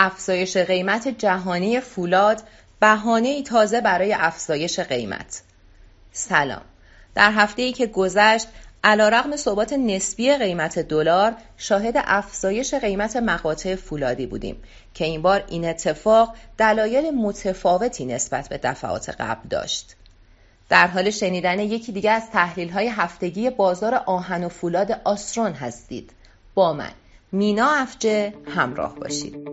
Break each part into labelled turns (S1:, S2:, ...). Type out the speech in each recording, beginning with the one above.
S1: افزایش قیمت جهانی فولاد بهانه ای تازه برای افزایش قیمت. سلام. در هفته ای که گذشت علیرغم ثبات نسبی قیمت دلار شاهد افزایش قیمت مقاطع فولادی بودیم که این بار این اتفاق دلایل متفاوتی نسبت به دفعات قبل داشت. در حال شنیدن یکی دیگه از تحلیل های هفتگی بازار آهن و فولاد آسترون هستید. با من مینا افجه همراه باشید.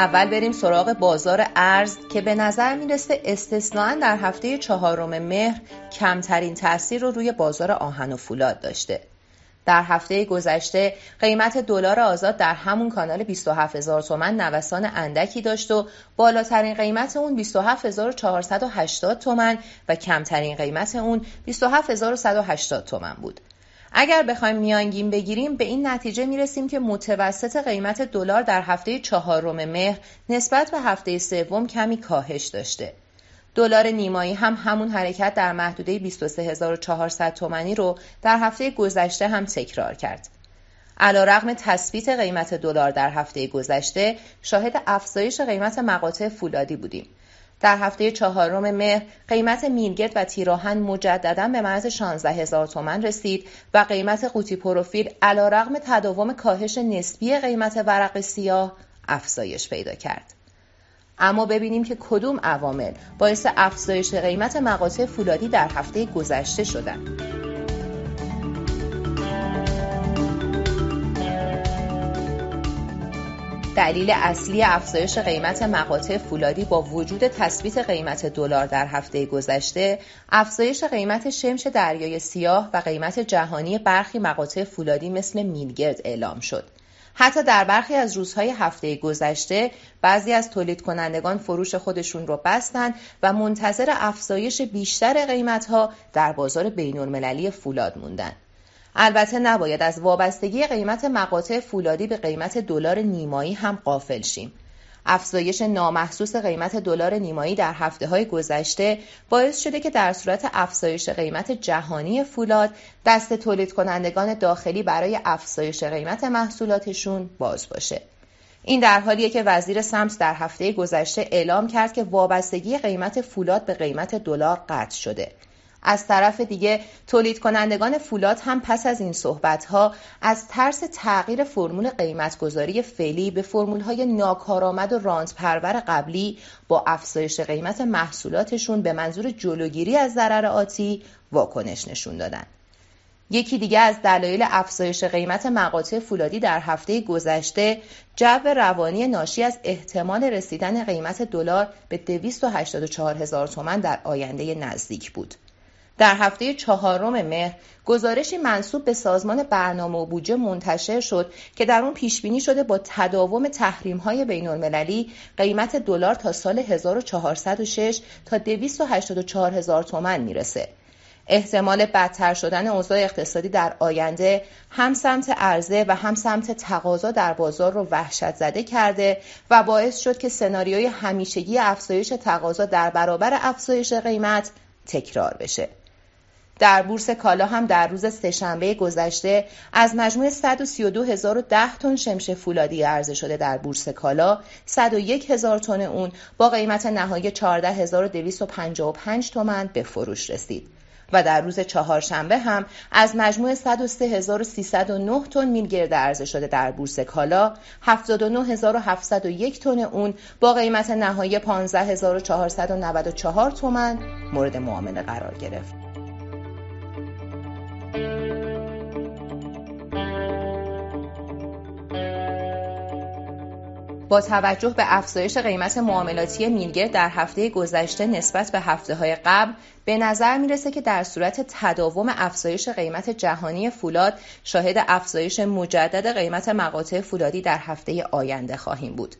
S1: اول بریم سراغ بازار ارز که به نظر می‌رسه استثناا در هفته چهارم مهر کمترین تاثیر رو روی بازار آهن و فولاد داشته در هفته گذشته قیمت دلار آزاد در همون کانال 27 هزار تومن نوسان اندکی داشت و بالاترین قیمت اون 27480 تومن و کمترین قیمت اون 27180 تومن بود. اگر بخوایم میانگین بگیریم به این نتیجه می‌رسیم که متوسط قیمت دلار در هفته چهارم مهر نسبت به هفته سوم کمی کاهش داشته. دلار نیمایی هم همون حرکت در محدوده 23400 تومانی رو در هفته گذشته هم تکرار کرد. علیرغم تثبیت قیمت دلار در هفته گذشته شاهد افزایش قیمت مقاطع فولادی بودیم در هفته چهارم مهر قیمت میلگرد و تیراهن مجددا به مرز 16 هزار تومن رسید و قیمت قوطی پروفیل علیرغم تداوم کاهش نسبی قیمت ورق سیاه افزایش پیدا کرد. اما ببینیم که کدوم عوامل باعث افزایش قیمت مقاطع فولادی در هفته گذشته شدند. دلیل اصلی افزایش قیمت مقاطع فولادی با وجود تثبیت قیمت دلار در هفته گذشته افزایش قیمت شمش دریای سیاه و قیمت جهانی برخی مقاطع فولادی مثل میلگرد اعلام شد حتی در برخی از روزهای هفته گذشته بعضی از تولید کنندگان فروش خودشون رو بستند و منتظر افزایش بیشتر قیمتها در بازار بین المللی فولاد موندند. البته نباید از وابستگی قیمت مقاطع فولادی به قیمت دلار نیمایی هم قافل شیم. افزایش نامحسوس قیمت دلار نیمایی در هفته های گذشته باعث شده که در صورت افزایش قیمت جهانی فولاد دست تولید کنندگان داخلی برای افزایش قیمت محصولاتشون باز باشه. این در حالیه که وزیر سمت در هفته گذشته اعلام کرد که وابستگی قیمت فولاد به قیمت دلار قطع شده. از طرف دیگه تولید کنندگان فولاد هم پس از این صحبت ها از ترس تغییر فرمول قیمتگذاری فعلی به فرمول های ناکارآمد و رانت پرور قبلی با افزایش قیمت محصولاتشون به منظور جلوگیری از ضرر آتی واکنش نشون دادن. یکی دیگه از دلایل افزایش قیمت مقاطع فولادی در هفته گذشته جو روانی ناشی از احتمال رسیدن قیمت دلار به 284 هزار تومن در آینده نزدیک بود. در هفته چهارم مهر گزارشی منصوب به سازمان برنامه و بودجه منتشر شد که در اون پیش بینی شده با تداوم تحریم های بین المللی قیمت دلار تا سال 1406 تا 284 هزار تومن می‌رسه. احتمال بدتر شدن اوضاع اقتصادی در آینده هم سمت عرضه و هم سمت تقاضا در بازار رو وحشت زده کرده و باعث شد که سناریوی همیشگی افزایش تقاضا در برابر افزایش قیمت تکرار بشه. در بورس کالا هم در روز سهشنبه گذشته از مجموع 132010 تن شمش فولادی عرضه شده در بورس کالا 101 هزار تن اون با قیمت نهایی 14255 تومن به فروش رسید. و در روز چهارشنبه هم از مجموع 103309 تن میل گرد عرضه شده در بورس کالا 79701 تن اون با قیمت نهایی 15494 تومن مورد معامله قرار گرفت. با توجه به افزایش قیمت معاملاتی میلگر در هفته گذشته نسبت به هفته های قبل به نظر می‌رسه که در صورت تداوم افزایش قیمت جهانی فولاد شاهد افزایش مجدد قیمت مقاطع فولادی در هفته آینده خواهیم بود.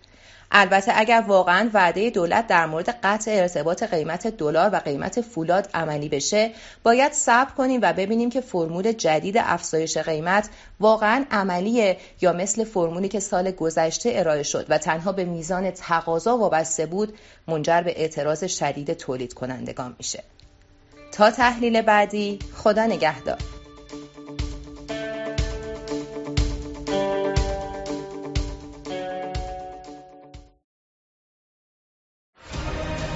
S1: البته اگر واقعا وعده دولت در مورد قطع ارتباط قیمت دلار و قیمت فولاد عملی بشه باید صبر کنیم و ببینیم که فرمول جدید افزایش قیمت واقعا عملیه یا مثل فرمولی که سال گذشته ارائه شد و تنها به میزان تقاضا وابسته بود منجر به اعتراض شدید تولید کنندگان میشه. تا تحلیل بعدی خدا نگهدار.